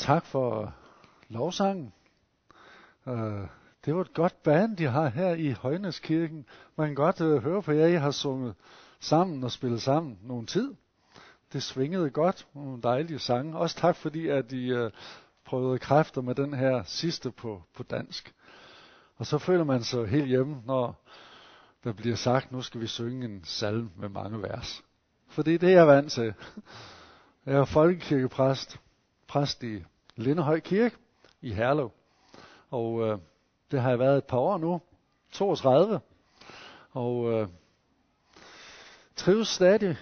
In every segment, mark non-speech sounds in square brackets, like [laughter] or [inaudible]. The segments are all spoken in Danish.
tak for lovsangen. Uh, det var et godt band, de har her i Højneskirken. Man kan godt uh, høre på jer, I har sunget sammen og spillet sammen nogen tid. Det svingede godt, nogle dejlige sange. Også tak fordi, at I uh, prøvede kræfter med den her sidste på, på dansk. Og så føler man sig helt hjemme, når der bliver sagt, nu skal vi synge en salm med mange vers. For det er det, jeg er vant til. Jeg er folkekirkepræst, præst i Lindehøj Kirke i Herlev. Og øh, det har jeg været et par år nu, 32. Og øh, trives stadig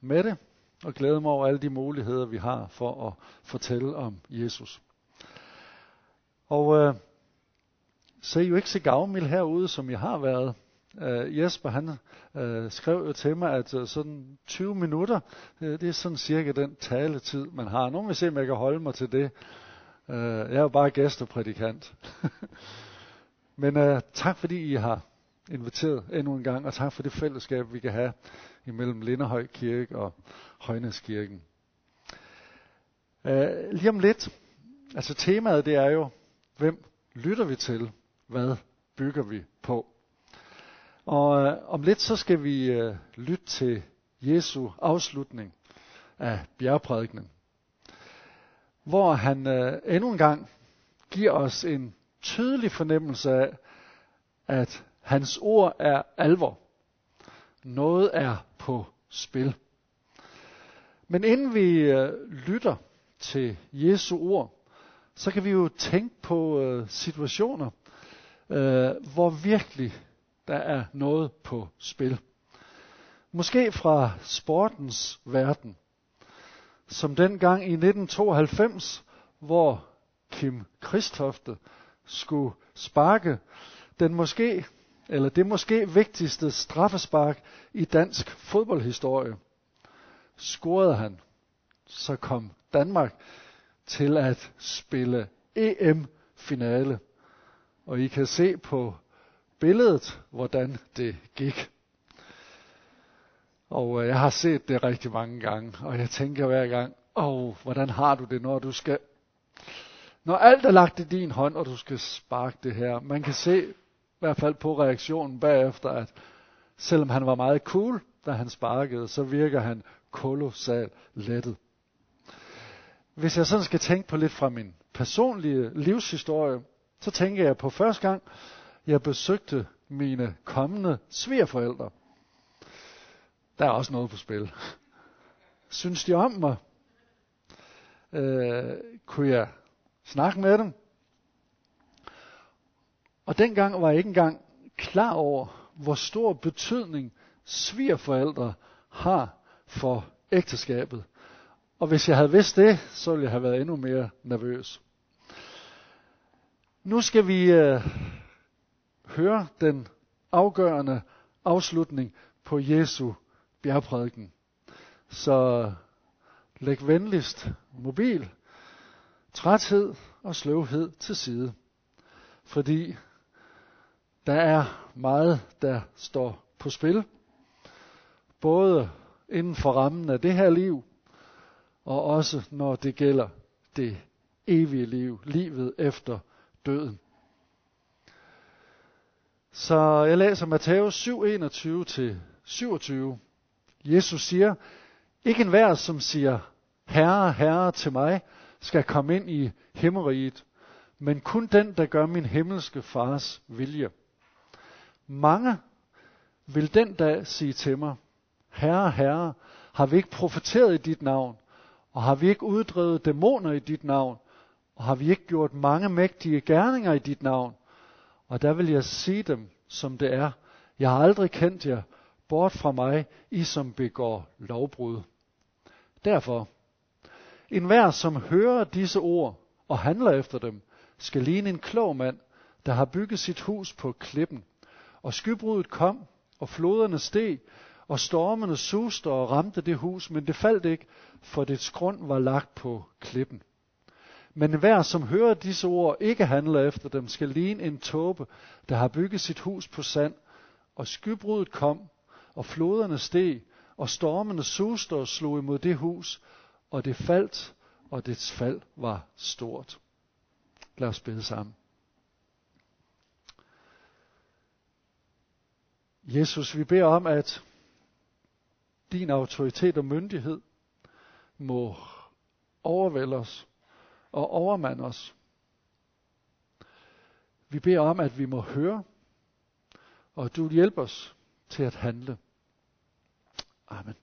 med det, og glæder mig over alle de muligheder, vi har for at fortælle om Jesus. Og øh, så er I jo ikke så gavmild herude, som jeg har været. Øh, Jesper han øh, skrev jo til mig, at øh, sådan 20 minutter, øh, det er sådan cirka den taletid, man har. Nu vil se, om jeg kan holde mig til det. Øh, jeg er jo bare gæst og prædikant. [laughs] Men øh, tak fordi I har inviteret endnu en gang, og tak for det fællesskab, vi kan have imellem Linderhøj Kirke og Højneskirken. Øh, lige om lidt, altså temaet det er jo, hvem lytter vi til? Hvad bygger vi på? Og øh, om lidt så skal vi øh, lytte til Jesu afslutning af bjergprædikenen, hvor han øh, endnu en gang giver os en tydelig fornemmelse af, at hans ord er alvor. Noget er på spil. Men inden vi øh, lytter til Jesu ord, så kan vi jo tænke på øh, situationer, øh, hvor virkelig der er noget på spil. Måske fra sportens verden, som dengang i 1992, hvor Kim Kristofte skulle sparke den måske, eller det måske vigtigste straffespark i dansk fodboldhistorie. Scorede han, så kom Danmark til at spille EM-finale. Og I kan se på billedet, hvordan det gik. Og øh, jeg har set det rigtig mange gange, og jeg tænker hver gang, åh, hvordan har du det, når du skal, når alt er lagt i din hånd, og du skal sparke det her. Man kan se, i hvert fald på reaktionen bagefter, at selvom han var meget cool, da han sparkede, så virker han kolossalt lettet. Hvis jeg sådan skal tænke på lidt fra min personlige livshistorie, så tænker jeg på første gang, jeg besøgte mine kommende svigerforældre. Der er også noget på spil. Synes de om mig? Øh, kunne jeg snakke med dem? Og dengang var jeg ikke engang klar over, hvor stor betydning svigerforældre har for ægteskabet. Og hvis jeg havde vidst det, så ville jeg have været endnu mere nervøs. Nu skal vi øh, høre den afgørende afslutning på Jesu bjergprædiken. Så læg venligst mobil, træthed og sløvhed til side. Fordi der er meget, der står på spil. Både inden for rammen af det her liv, og også når det gælder det evige liv, livet efter døden. Så jeg læser Matthæus 7, 21-27. Jesus siger, ikke en hver, som siger, Herre, Herre til mig, skal komme ind i himmeriget, men kun den, der gør min himmelske fars vilje. Mange vil den dag sige til mig, Herre, Herre, har vi ikke profeteret i dit navn, og har vi ikke uddrevet dæmoner i dit navn, og har vi ikke gjort mange mægtige gerninger i dit navn? Og der vil jeg sige dem, som det er. Jeg har aldrig kendt jer, bort fra mig, I som begår lovbrud. Derfor, en hver som hører disse ord og handler efter dem, skal ligne en klog mand, der har bygget sit hus på klippen. Og skybruddet kom, og floderne steg, og stormene suste og ramte det hus, men det faldt ikke, for dets grund var lagt på klippen. Men hver, som hører disse ord, ikke handler efter dem, skal ligne en tåbe, der har bygget sit hus på sand. Og skybruddet kom, og floderne steg, og stormene suste og slog imod det hus, og det faldt, og dets fald var stort. Lad os bede sammen. Jesus, vi beder om, at din autoritet og myndighed må overvælde os og overmand os. Vi beder om, at vi må høre, og at du hjælper os til at handle. Amen.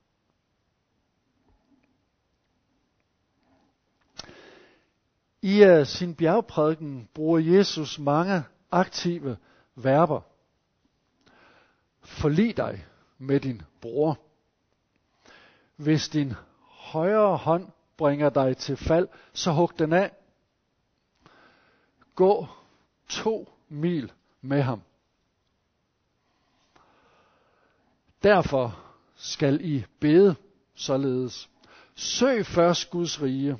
I uh, sin bjergprædiken bruger Jesus mange aktive verber. Forlig dig med din bror. Hvis din højre hånd bringer dig til fald, så hug den af. Gå to mil med ham. Derfor skal I bede således. Søg først Guds rige.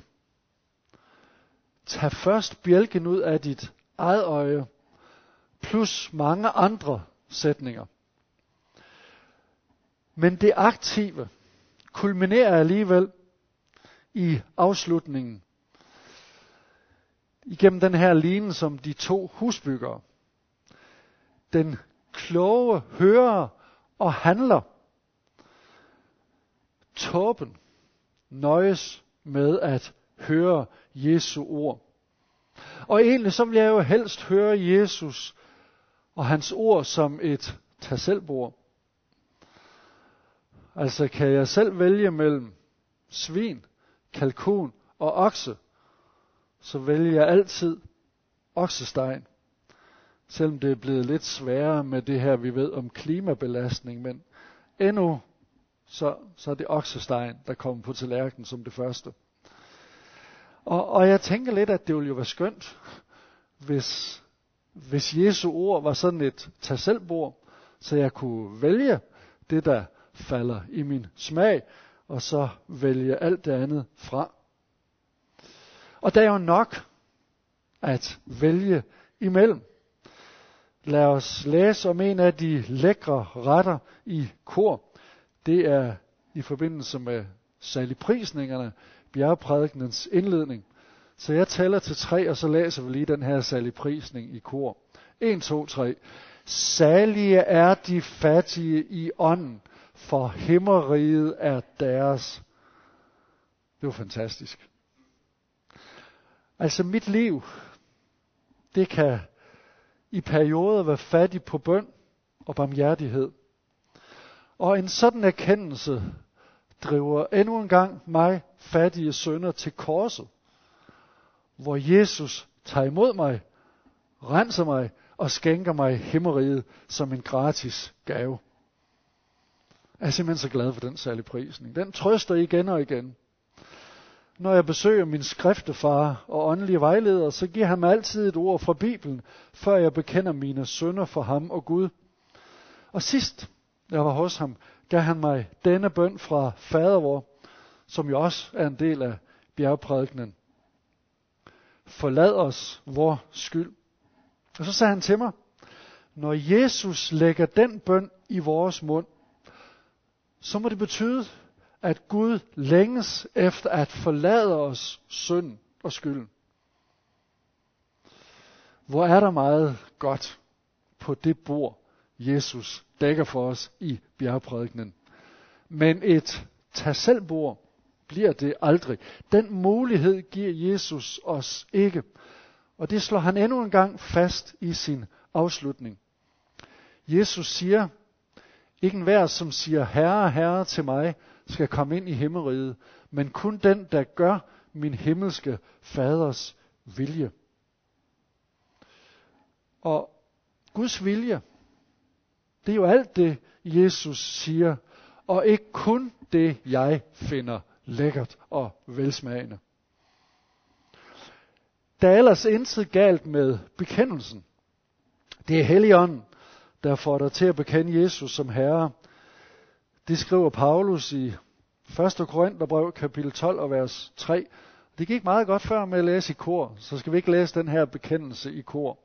Tag først bjælken ud af dit eget øje, plus mange andre sætninger. Men det aktive kulminerer alligevel i afslutningen. Igennem den her lignende som de to husbyggere. Den kloge hører og handler. Tåben nøjes med at høre Jesu ord. Og egentlig så vil jeg jo helst høre Jesus og hans ord som et tag Altså kan jeg selv vælge mellem svin, kalkun og okse, så vælger jeg altid oksestegen. Selvom det er blevet lidt sværere med det her, vi ved om klimabelastning, men endnu så, så er det oksestegen, der kommer på tallerkenen som det første. Og, og jeg tænker lidt, at det ville jo være skønt, hvis, hvis Jesu ord var sådan et tag så jeg kunne vælge det, der falder i min smag, og så vælge alt det andet fra. Og der er jo nok at vælge imellem. Lad os læse om en af de lækre retter i kor. Det er i forbindelse med saligprisningerne, bjergprædikenens indledning. Så jeg tæller til tre, og så læser vi lige den her saligprisning i kor. 1, 2, 3. Salige er de fattige i ånden, for himmeriget er deres. Det var fantastisk. Altså mit liv, det kan i perioder være fattig på bøn og barmhjertighed. Og en sådan erkendelse driver endnu en gang mig, fattige sønder, til korset, hvor Jesus tager imod mig, renser mig og skænker mig himmeriget som en gratis gave. Jeg er simpelthen så glad for den særlige prisning. Den trøster igen og igen. Når jeg besøger min skriftefar og åndelige vejleder, så giver han mig altid et ord fra Bibelen, før jeg bekender mine sønder for ham og Gud. Og sidst jeg var hos ham, gav han mig denne bøn fra fadervor, som jo også er en del af bjergprædikenen. Forlad os vor skyld. Og så sagde han til mig, når Jesus lægger den bøn i vores mund, så må det betyde, at Gud længes efter at forlade os synd og skyld. Hvor er der meget godt på det bord, Jesus dækker for os i bjergprædikenen. Men et tag selv bord bliver det aldrig. Den mulighed giver Jesus os ikke. Og det slår han endnu en gang fast i sin afslutning. Jesus siger, ikke enhver, som siger herre, herre til mig, skal komme ind i himmeriget, men kun den, der gør min himmelske faders vilje. Og Guds vilje, det er jo alt det, Jesus siger, og ikke kun det, jeg finder lækkert og velsmagende. Der er ellers intet galt med bekendelsen. Det er Helligånden, der får dig til at bekende Jesus som Herre. Det skriver Paulus i 1. Korintherbrev kapitel 12 og vers 3. Det gik meget godt før med at læse i kor, så skal vi ikke læse den her bekendelse i kor.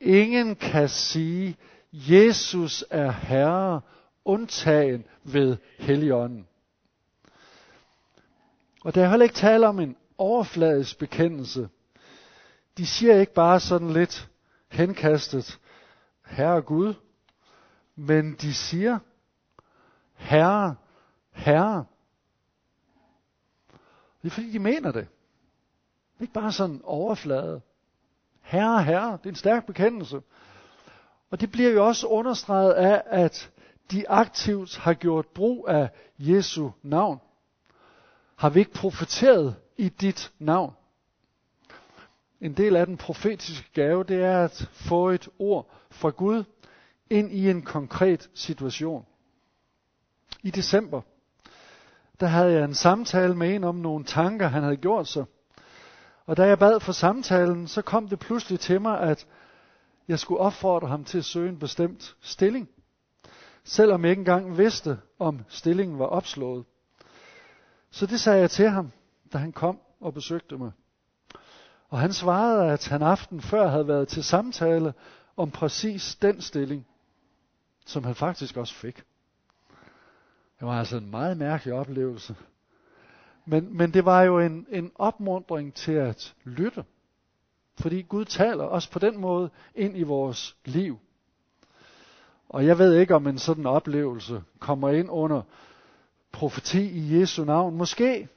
Ingen kan sige, Jesus er Herre, undtagen ved Helligånden. Og der er heller ikke tale om en overfladisk bekendelse. De siger ikke bare sådan lidt henkastet, Herre Gud, men de siger, Herre, Herre. Det er fordi, de mener det. Det er ikke bare sådan overflade. Herre, Herre, det er en stærk bekendelse. Og det bliver jo også understreget af, at de aktivt har gjort brug af Jesu navn. Har vi ikke profeteret i dit navn? En del af den profetiske gave, det er at få et ord fra Gud ind i en konkret situation. I december, der havde jeg en samtale med en om nogle tanker, han havde gjort sig. Og da jeg bad for samtalen, så kom det pludselig til mig, at jeg skulle opfordre ham til at søge en bestemt stilling. Selvom jeg ikke engang vidste, om stillingen var opslået. Så det sagde jeg til ham, da han kom og besøgte mig. Og han svarede, at han aften før havde været til samtale om præcis den stilling, som han faktisk også fik. Det var altså en meget mærkelig oplevelse. Men, men det var jo en, en opmundring til at lytte. Fordi Gud taler også på den måde ind i vores liv. Og jeg ved ikke, om en sådan oplevelse kommer ind under profeti i Jesu navn. Måske.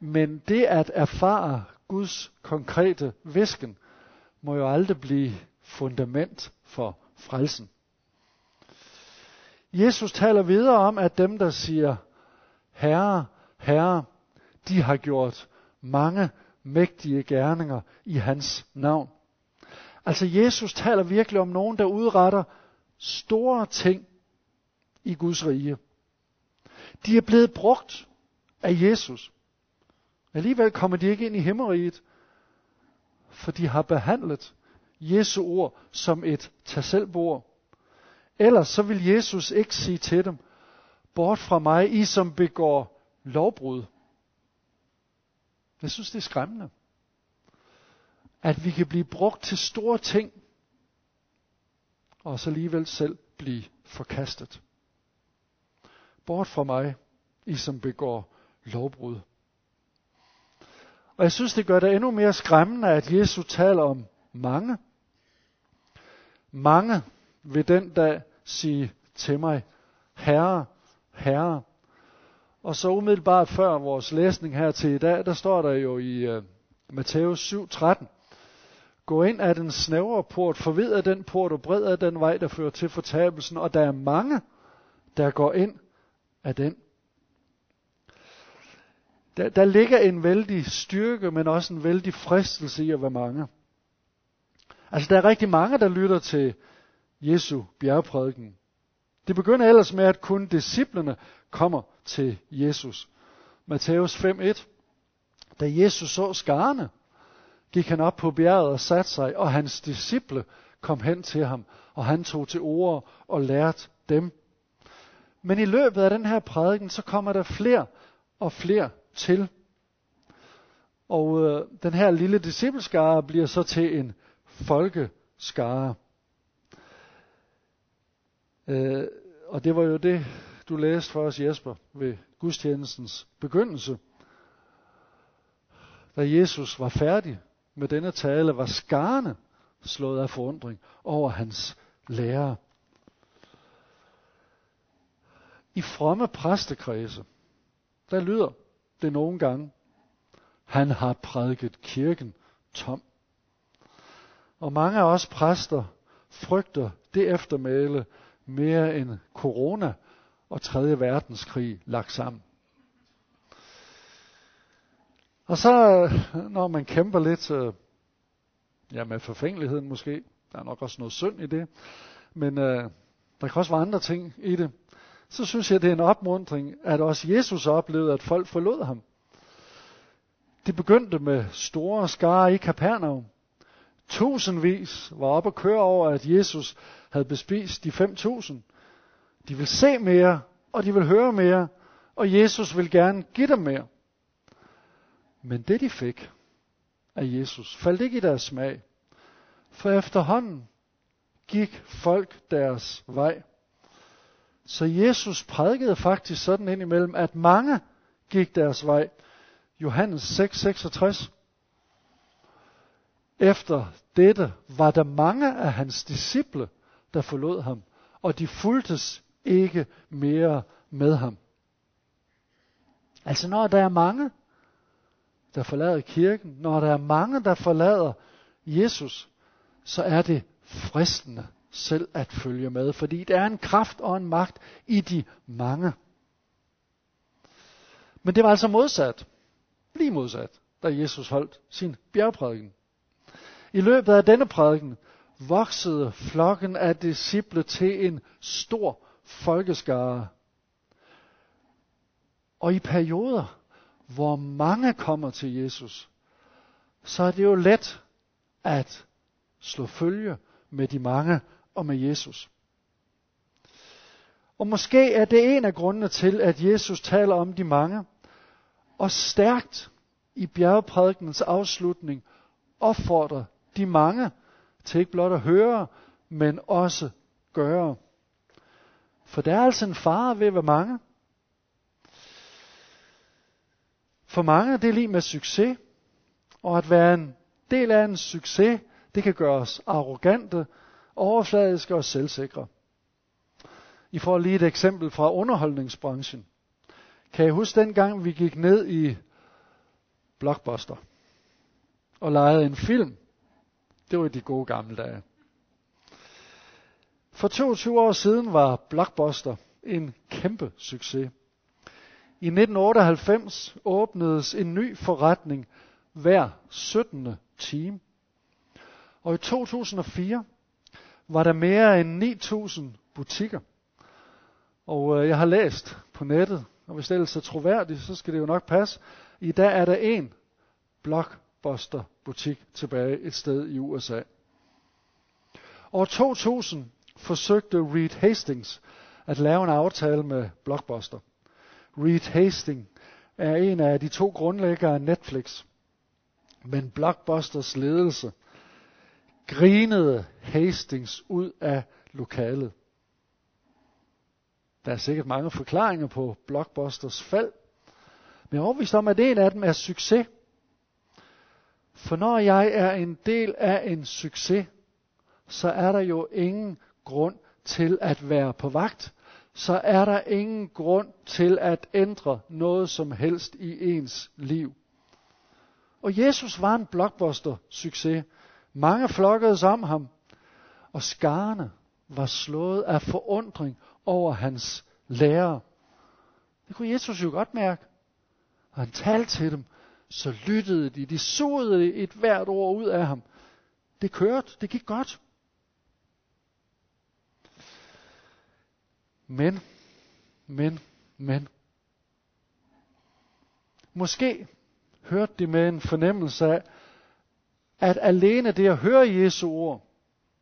Men det at erfare Guds konkrete visken, må jo aldrig blive fundament for frelsen. Jesus taler videre om, at dem, der siger, Herre, Herre, de har gjort mange mægtige gerninger i hans navn. Altså Jesus taler virkelig om nogen, der udretter store ting i Guds rige. De er blevet brugt af Jesus. Alligevel kommer de ikke ind i himmeriget, for de har behandlet Jesu ord som et tag Ellers så vil Jesus ikke sige til dem, bort fra mig, I som begår lovbrud. Jeg synes, det er skræmmende. At vi kan blive brugt til store ting, og så alligevel selv blive forkastet. Bort fra mig, I som begår lovbrud. Og jeg synes, det gør det endnu mere skræmmende, at Jesus taler om mange. Mange vil den dag sige til mig, Herre, Herre. Og så umiddelbart før vores læsning her til i dag, der står der jo i uh, Matthæus 7:13. Gå ind af den snævre port, forvid af den port og bred af den vej, der fører til fortabelsen, og der er mange, der går ind af den. Der, der ligger en vældig styrke, men også en vældig fristelse i at være mange. Altså der er rigtig mange, der lytter til Jesu bjergprædiken. Det begynder ellers med, at kun disciplene kommer til Jesus. Matthæus 5.1. Da Jesus så skarne, gik han op på bjerget og satte sig, og hans disciple kom hen til ham, og han tog til ord og lærte dem. Men i løbet af den her prædiken, så kommer der flere og flere til. Og øh, den her lille discipleskare bliver så til en folkeskare. Øh, og det var jo det, du læste for os, Jesper, ved gudstjenestens begyndelse. Da Jesus var færdig med denne tale, var skarne slået af forundring over hans lærer. I fromme præstekredse, der lyder det nogle gange, han har prædiket kirken tom. Og mange af os præster frygter det eftermæle, mere end corona og 3. verdenskrig lagt sammen. Og så, når man kæmper lidt ja, med forfængeligheden måske, der er nok også noget synd i det, men øh, der kan også være andre ting i det, så synes jeg, det er en opmundring, at også Jesus oplevede, at folk forlod ham. Det begyndte med store skare i Kapernaum. Tusindvis var oppe og køre over, at Jesus havde bespist de 5.000. De vil se mere, og de vil høre mere, og Jesus vil gerne give dem mere. Men det de fik af Jesus, faldt ikke i deres smag. For efterhånden gik folk deres vej. Så Jesus prædikede faktisk sådan indimellem, at mange gik deres vej. Johannes 6, 66. Efter dette var der mange af hans disciple, der forlod ham, og de fuldtes ikke mere med ham. Altså når der er mange, der forlader kirken, når der er mange, der forlader Jesus, så er det fristende selv at følge med, fordi der er en kraft og en magt i de mange. Men det var altså modsat, lige modsat, da Jesus holdt sin bjergprædiken. I løbet af denne prædiken voksede flokken af disciple til en stor folkeskare. Og i perioder, hvor mange kommer til Jesus, så er det jo let at slå følge med de mange og med Jesus. Og måske er det en af grundene til, at Jesus taler om de mange, og stærkt i bjergprædikens afslutning opfordrer de mange til ikke blot at høre, men også gøre. For der er altså en fare ved at være mange. For mange det er lige med succes, og at være en del af en succes, det kan gøre os arrogante, overfladiske og selvsikre. I får lige et eksempel fra underholdningsbranchen. Kan I huske dengang, vi gik ned i Blockbuster og lejede en film? Det var de gode gamle dage. For 22 år siden var Blockbuster en kæmpe succes. I 1998 åbnedes en ny forretning hver 17. time. Og i 2004 var der mere end 9000 butikker. Og øh, jeg har læst på nettet, og hvis det ellers er troværdigt, så skal det jo nok passe. I dag er der en Blockbuster butik tilbage et sted i USA. År 2000 forsøgte Reed Hastings at lave en aftale med Blockbuster. Reed Hastings er en af de to grundlæggere af Netflix. Men Blockbusters ledelse grinede Hastings ud af lokalet. Der er sikkert mange forklaringer på Blockbusters fald, men jeg er overbevist om, at en af dem er succes. For når jeg er en del af en succes, så er der jo ingen grund til at være på vagt. Så er der ingen grund til at ændre noget som helst i ens liv. Og Jesus var en blockbuster succes. Mange flokkedes om ham, og skarne var slået af forundring over hans lærer. Det kunne Jesus jo godt mærke. Og han talte til dem, så lyttede de. De sugede et hvert ord ud af ham. Det kørte, det gik godt. Men, men, men. Måske hørte de med en fornemmelse af, at alene det at høre Jesu ord,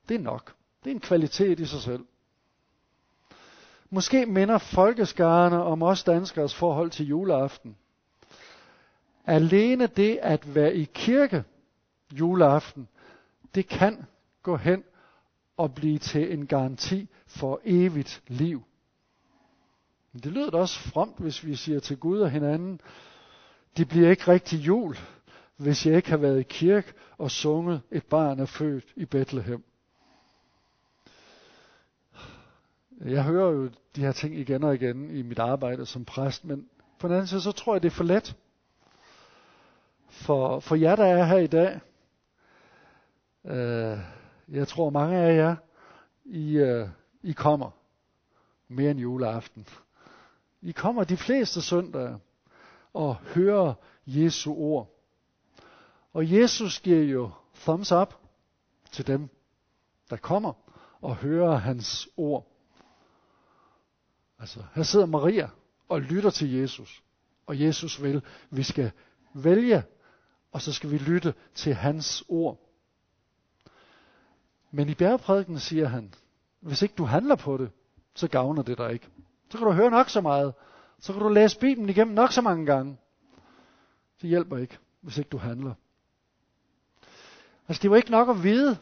det er nok. Det er en kvalitet i sig selv. Måske minder folkeskarerne om os danskers forhold til juleaften. Alene det at være i kirke juleaften, det kan gå hen og blive til en garanti for evigt liv. Det lyder da også fromt, hvis vi siger til Gud og hinanden, det bliver ikke rigtig jul, hvis jeg ikke har været i kirke og sunget, et barn er født i Bethlehem. Jeg hører jo de her ting igen og igen i mit arbejde som præst, men på den anden side, så tror jeg, det er for let. For, for jer, der er her i dag, øh, jeg tror mange af jer, I, øh, I kommer mere end juleaften. I kommer de fleste søndage og hører Jesu ord. Og Jesus giver jo thumbs up til dem, der kommer og hører hans ord. Altså, her sidder Maria og lytter til Jesus. Og Jesus vil, vi skal vælge, og så skal vi lytte til hans ord. Men i bjergprædiken siger han, hvis ikke du handler på det, så gavner det dig ikke. Så kan du høre nok så meget. Så kan du læse Bibelen igennem nok så mange gange. Det hjælper ikke, hvis ikke du handler. Altså, det var ikke nok at vide.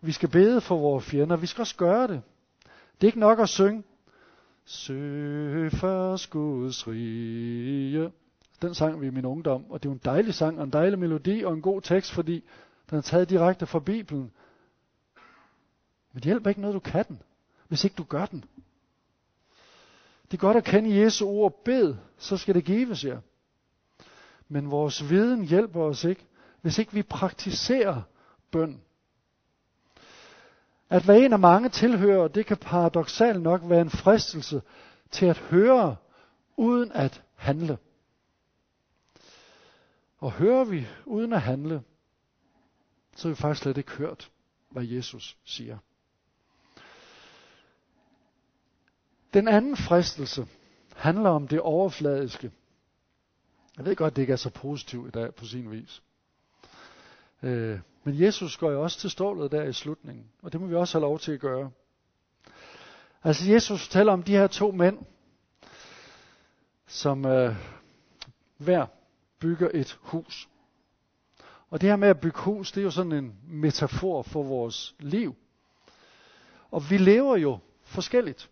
Vi skal bede for vores fjender. Vi skal også gøre det. Det er ikke nok at synge. Søg først Guds rige. Den sang vi i min ungdom, og det er en dejlig sang, og en dejlig melodi og en god tekst, fordi den er taget direkte fra Bibelen. Men det hjælper ikke noget, du kan den, hvis ikke du gør den. Det er godt at kende Jesu ord, bed, så skal det gives jer. Men vores viden hjælper os ikke, hvis ikke vi praktiserer bøn. At være en af mange tilhører, det kan paradoxalt nok være en fristelse til at høre uden at handle. Og hører vi uden at handle, så har vi faktisk slet ikke hørt, hvad Jesus siger. Den anden fristelse handler om det overfladiske. Jeg ved godt, det ikke er så positivt i dag på sin vis. Øh, men Jesus går jo også til stålet der i slutningen, og det må vi også have lov til at gøre. Altså Jesus fortæller om de her to mænd, som øh, hver bygger et hus. Og det her med at bygge hus, det er jo sådan en metafor for vores liv. Og vi lever jo forskelligt.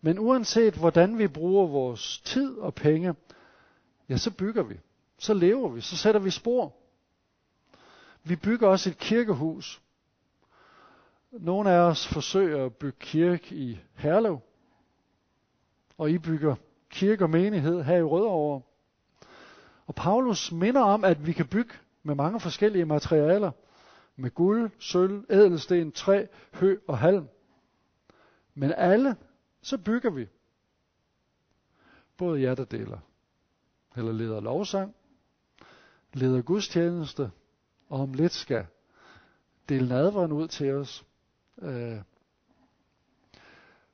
Men uanset hvordan vi bruger vores tid og penge, ja, så bygger vi. Så lever vi. Så sætter vi spor. Vi bygger også et kirkehus. Nogle af os forsøger at bygge kirke i Herlev. Og I bygger kirke og menighed her i Rødovre. Og Paulus minder om, at vi kan bygge med mange forskellige materialer. Med guld, sølv, ædelsten, træ, hø og halm. Men alle, så bygger vi. Både jer, der deler, eller leder lovsang, leder gudstjeneste, og om lidt skal dele nadveren ud til os. Øh,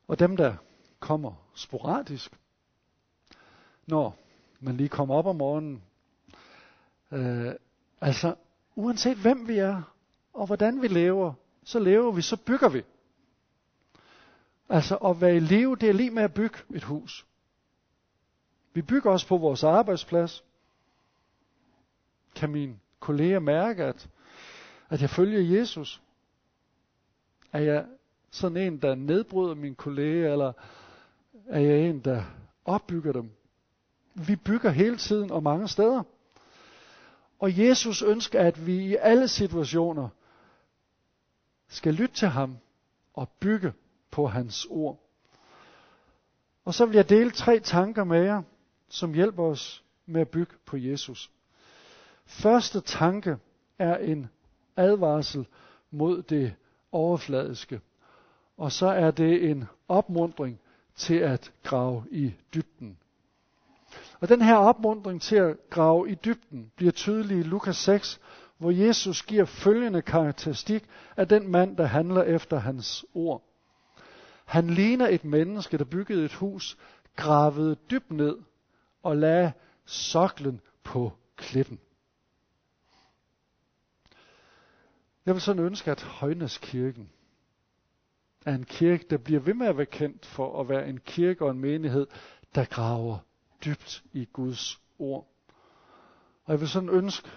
og dem, der kommer sporadisk, når man lige kommer op om morgenen, øh, altså uanset hvem vi er, og hvordan vi lever, så lever vi, så bygger vi. Altså at være i live, det er lige med at bygge et hus. Vi bygger også på vores arbejdsplads. Kan min kolleger mærke, at, at jeg følger Jesus? Er jeg sådan en, der nedbryder min kollega, eller er jeg en, der opbygger dem? Vi bygger hele tiden og mange steder. Og Jesus ønsker, at vi i alle situationer skal lytte til ham og bygge på hans ord. Og så vil jeg dele tre tanker med jer, som hjælper os med at bygge på Jesus. Første tanke er en advarsel mod det overfladiske. Og så er det en opmundring til at grave i dybden. Og den her opmundring til at grave i dybden bliver tydelig i Lukas 6, hvor Jesus giver følgende karakteristik af den mand, der handler efter hans ord. Han ligner et menneske, der byggede et hus, gravede dybt ned og lagde soklen på klippen. Jeg vil sådan ønske, at Højneskirken er en kirke, der bliver ved med at være kendt for at være en kirke og en menighed, der graver dybt i Guds ord. Og jeg vil sådan ønske,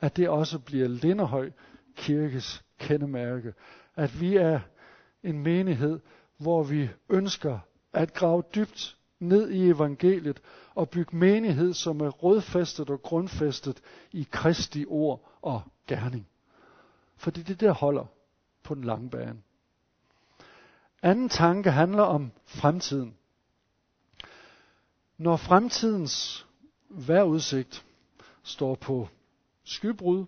at det også bliver Linderhøj Kirkes kendemærke. At vi er en menighed, hvor vi ønsker at grave dybt ned i evangeliet og bygge menighed, som er rådfæstet og grundfæstet i Kristi ord og gerning. Fordi det der holder på den lange bane. Anden tanke handler om fremtiden. Når fremtidens vejrudsigt står på skybrud,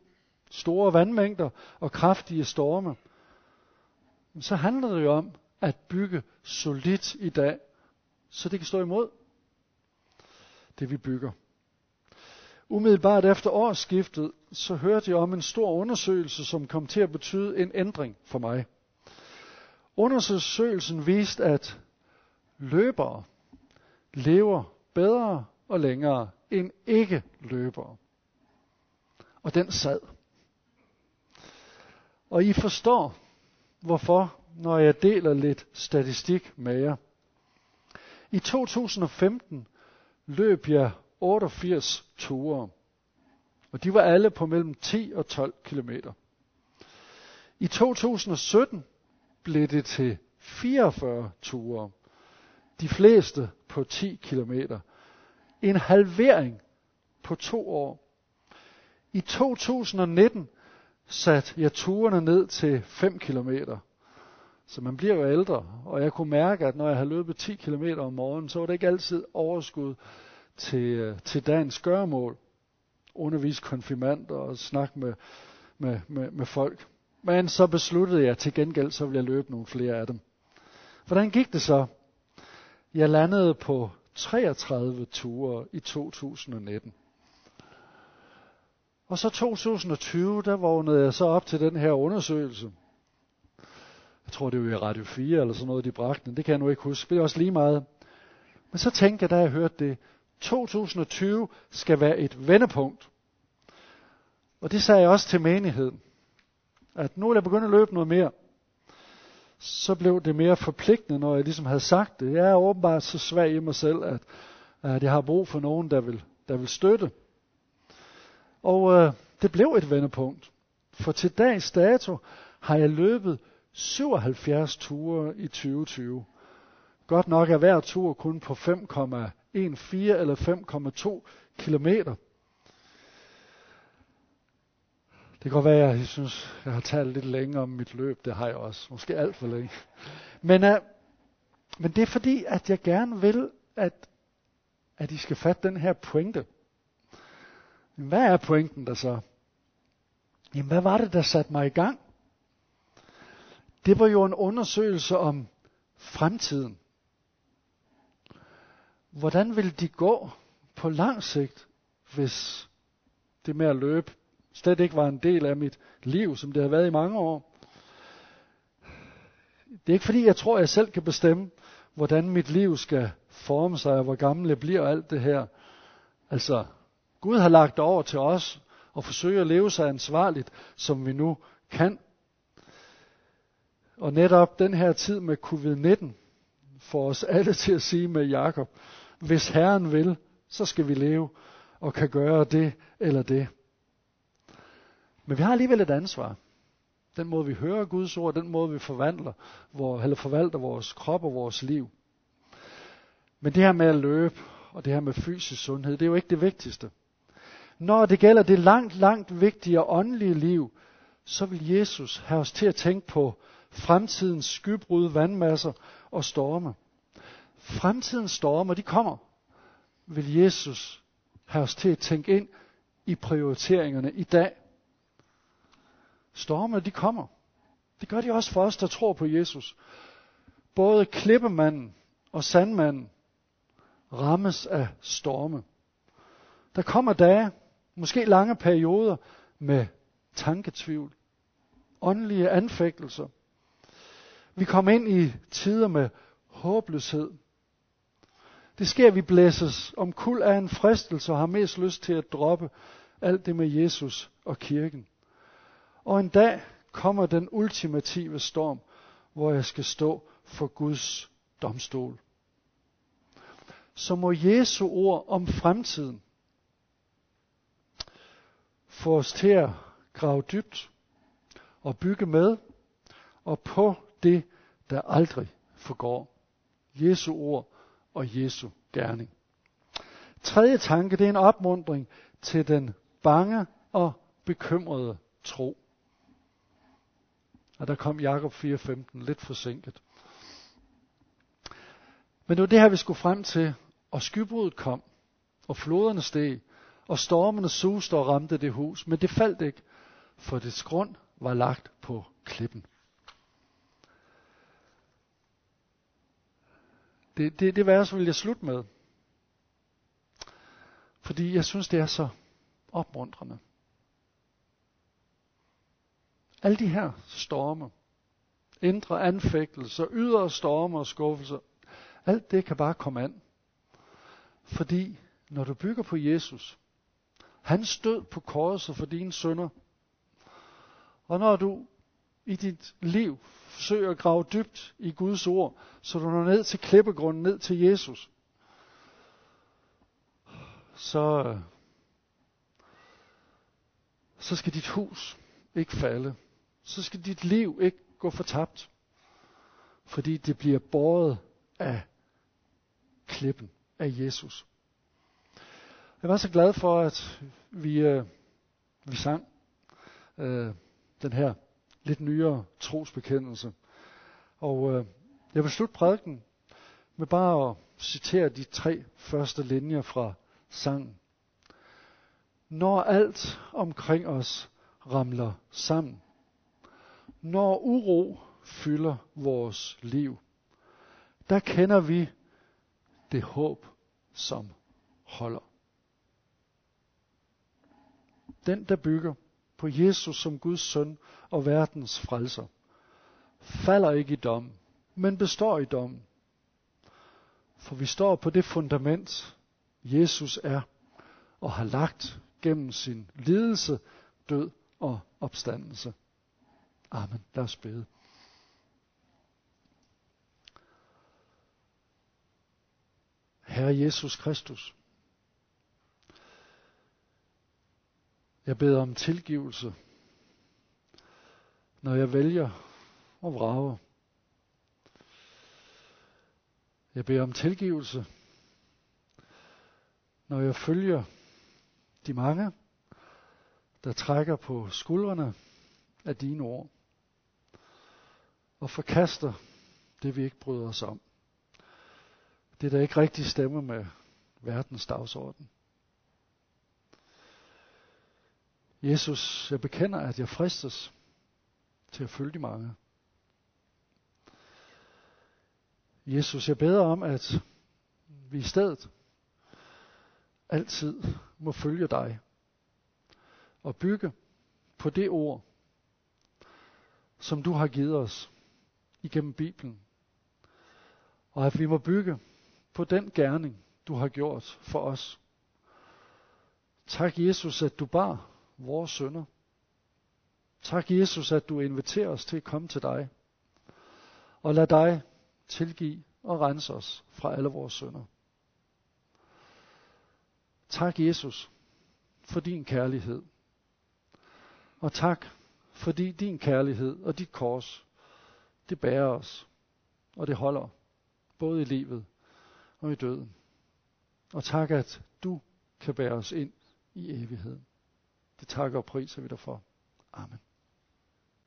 store vandmængder og kraftige storme, så handler det jo om at bygge solidt i dag, så det kan stå imod det, vi bygger. Umiddelbart efter årsskiftet, så hørte jeg om en stor undersøgelse, som kom til at betyde en ændring for mig. Undersøgelsen viste, at løbere lever bedre og længere end ikke løbere. Og den sad. Og I forstår, hvorfor, når jeg deler lidt statistik med jer. I 2015 løb jeg 88 ture, og de var alle på mellem 10 og 12 kilometer. I 2017 blev det til 44 ture, De fleste på 10 kilometer. En halvering på to år. I 2019 satte jeg turene ned til 5 kilometer. Så man bliver jo ældre, og jeg kunne mærke, at når jeg har løbet 10 km om morgenen, så var det ikke altid overskud til, øh, til dagens gøremål. Undervise konfirmander og snakke med, med, med, med folk. Men så besluttede jeg til gengæld, så ville jeg løbe nogle flere af dem. Hvordan gik det så? Jeg landede på 33 ture i 2019. Og så 2020, der vågnede jeg så op til den her undersøgelse. Jeg tror, det var i Radio 4 eller sådan noget, de bragte den. Det kan jeg nu ikke huske. Det er også lige meget. Men så tænkte jeg, da jeg hørte det, 2020 skal være et vendepunkt. Og det sagde jeg også til menigheden. At nu vil jeg begynde at løbe noget mere. Så blev det mere forpligtende, når jeg ligesom havde sagt det. Jeg er åbenbart så svag i mig selv, at, at jeg har brug for nogen, der vil, der vil støtte. Og øh, det blev et vendepunkt. For til dags dato har jeg løbet 77 ture i 2020. Godt nok er hver tur kun på 1,4 eller 5,2 kilometer. Det kan godt være, at jeg synes, jeg har talt lidt længere om mit løb. Det har jeg også. Måske alt for længe. Men, uh, men det er fordi, at jeg gerne vil, at, at I skal fatte den her pointe. Hvad er pointen der så? Jamen, hvad var det, der satte mig i gang? Det var jo en undersøgelse om fremtiden. Hvordan vil de gå på lang sigt, hvis det med at løbe slet ikke var en del af mit liv, som det har været i mange år? Det er ikke fordi, jeg tror, jeg selv kan bestemme, hvordan mit liv skal forme sig, og hvor gammel jeg bliver og alt det her. Altså, Gud har lagt over til os at forsøge at leve sig ansvarligt, som vi nu kan. Og netop den her tid med covid-19 får os alle til at sige med Jakob, hvis Herren vil, så skal vi leve og kan gøre det eller det. Men vi har alligevel et ansvar. Den måde vi hører Guds ord, den måde vi forvandler, hvor, eller forvalter vores krop og vores liv. Men det her med at løbe, og det her med fysisk sundhed, det er jo ikke det vigtigste. Når det gælder det langt, langt vigtigere åndelige liv, så vil Jesus have os til at tænke på fremtidens skybrud, vandmasser og storme. Fremtidens stormer, de kommer. Vil Jesus have os til at tænke ind i prioriteringerne i dag. Storme, de kommer. Det gør de også for os, der tror på Jesus. Både klippemanden og sandmanden rammes af storme. Der kommer dage, måske lange perioder med tanketvivl, åndelige anfægtelser. Vi kommer ind i tider med håbløshed. Det sker, at vi blæses om kul af en fristelse og har mest lyst til at droppe alt det med Jesus og kirken. Og en dag kommer den ultimative storm, hvor jeg skal stå for Guds domstol. Så må Jesu ord om fremtiden få os til at grave dybt og bygge med og på det, der aldrig forgår. Jesu ord og Jesu gerning. Tredje tanke, det er en opmundring til den bange og bekymrede tro. Og der kom Jakob 4:15 lidt forsinket. Men det var det her, vi skulle frem til, og skybruddet kom, og floderne steg, og stormene suste og ramte det hus, men det faldt ikke, for dets grund var lagt på klippen. Det, det, det vers vil jeg slutte med. Fordi jeg synes, det er så opmuntrende. Alle de her storme, indre anfægtelser, ydre storme og skuffelser, alt det kan bare komme an. Fordi når du bygger på Jesus, han stød på korset for dine sønder. Og når du i dit liv forsøger at grave dybt i Guds ord, så du når ned til klippegrunden, ned til Jesus, så, så skal dit hus ikke falde. Så skal dit liv ikke gå fortabt. Fordi det bliver båret af klippen af Jesus. Jeg var så glad for, at vi, øh, vi sang øh, den her lidt nyere trosbekendelse. Og øh, jeg vil slutte prædiken med bare at citere de tre første linjer fra sangen. Når alt omkring os ramler sammen, når uro fylder vores liv, der kender vi det håb, som holder. Den, der bygger på Jesus som Guds søn og verdens frelser, falder ikke i dom, men består i dommen. For vi står på det fundament, Jesus er og har lagt gennem sin lidelse, død og opstandelse. Amen. Lad os bede. Herre Jesus Kristus, jeg beder om tilgivelse, når jeg vælger og vrage. Jeg beder om tilgivelse, når jeg følger de mange, der trækker på skuldrene af dine ord og forkaster det, vi ikke bryder os om. Det, der ikke rigtig stemmer med verdens dagsorden. Jesus, jeg bekender, at jeg fristes til at følge de mange. Jesus, jeg beder om, at vi i stedet altid må følge dig og bygge på det ord, som du har givet os igennem Bibelen. Og at vi må bygge på den gerning, du har gjort for os. Tak Jesus, at du bar vores sønder. Tak Jesus, at du inviterer os til at komme til dig. Og lad dig tilgive og rense os fra alle vores sønder. Tak Jesus for din kærlighed. Og tak fordi din kærlighed og dit kors, det bærer os, og det holder, både i livet og i døden. Og tak, at du kan bære os ind i evigheden. Det takker og priser vi dig for. Amen.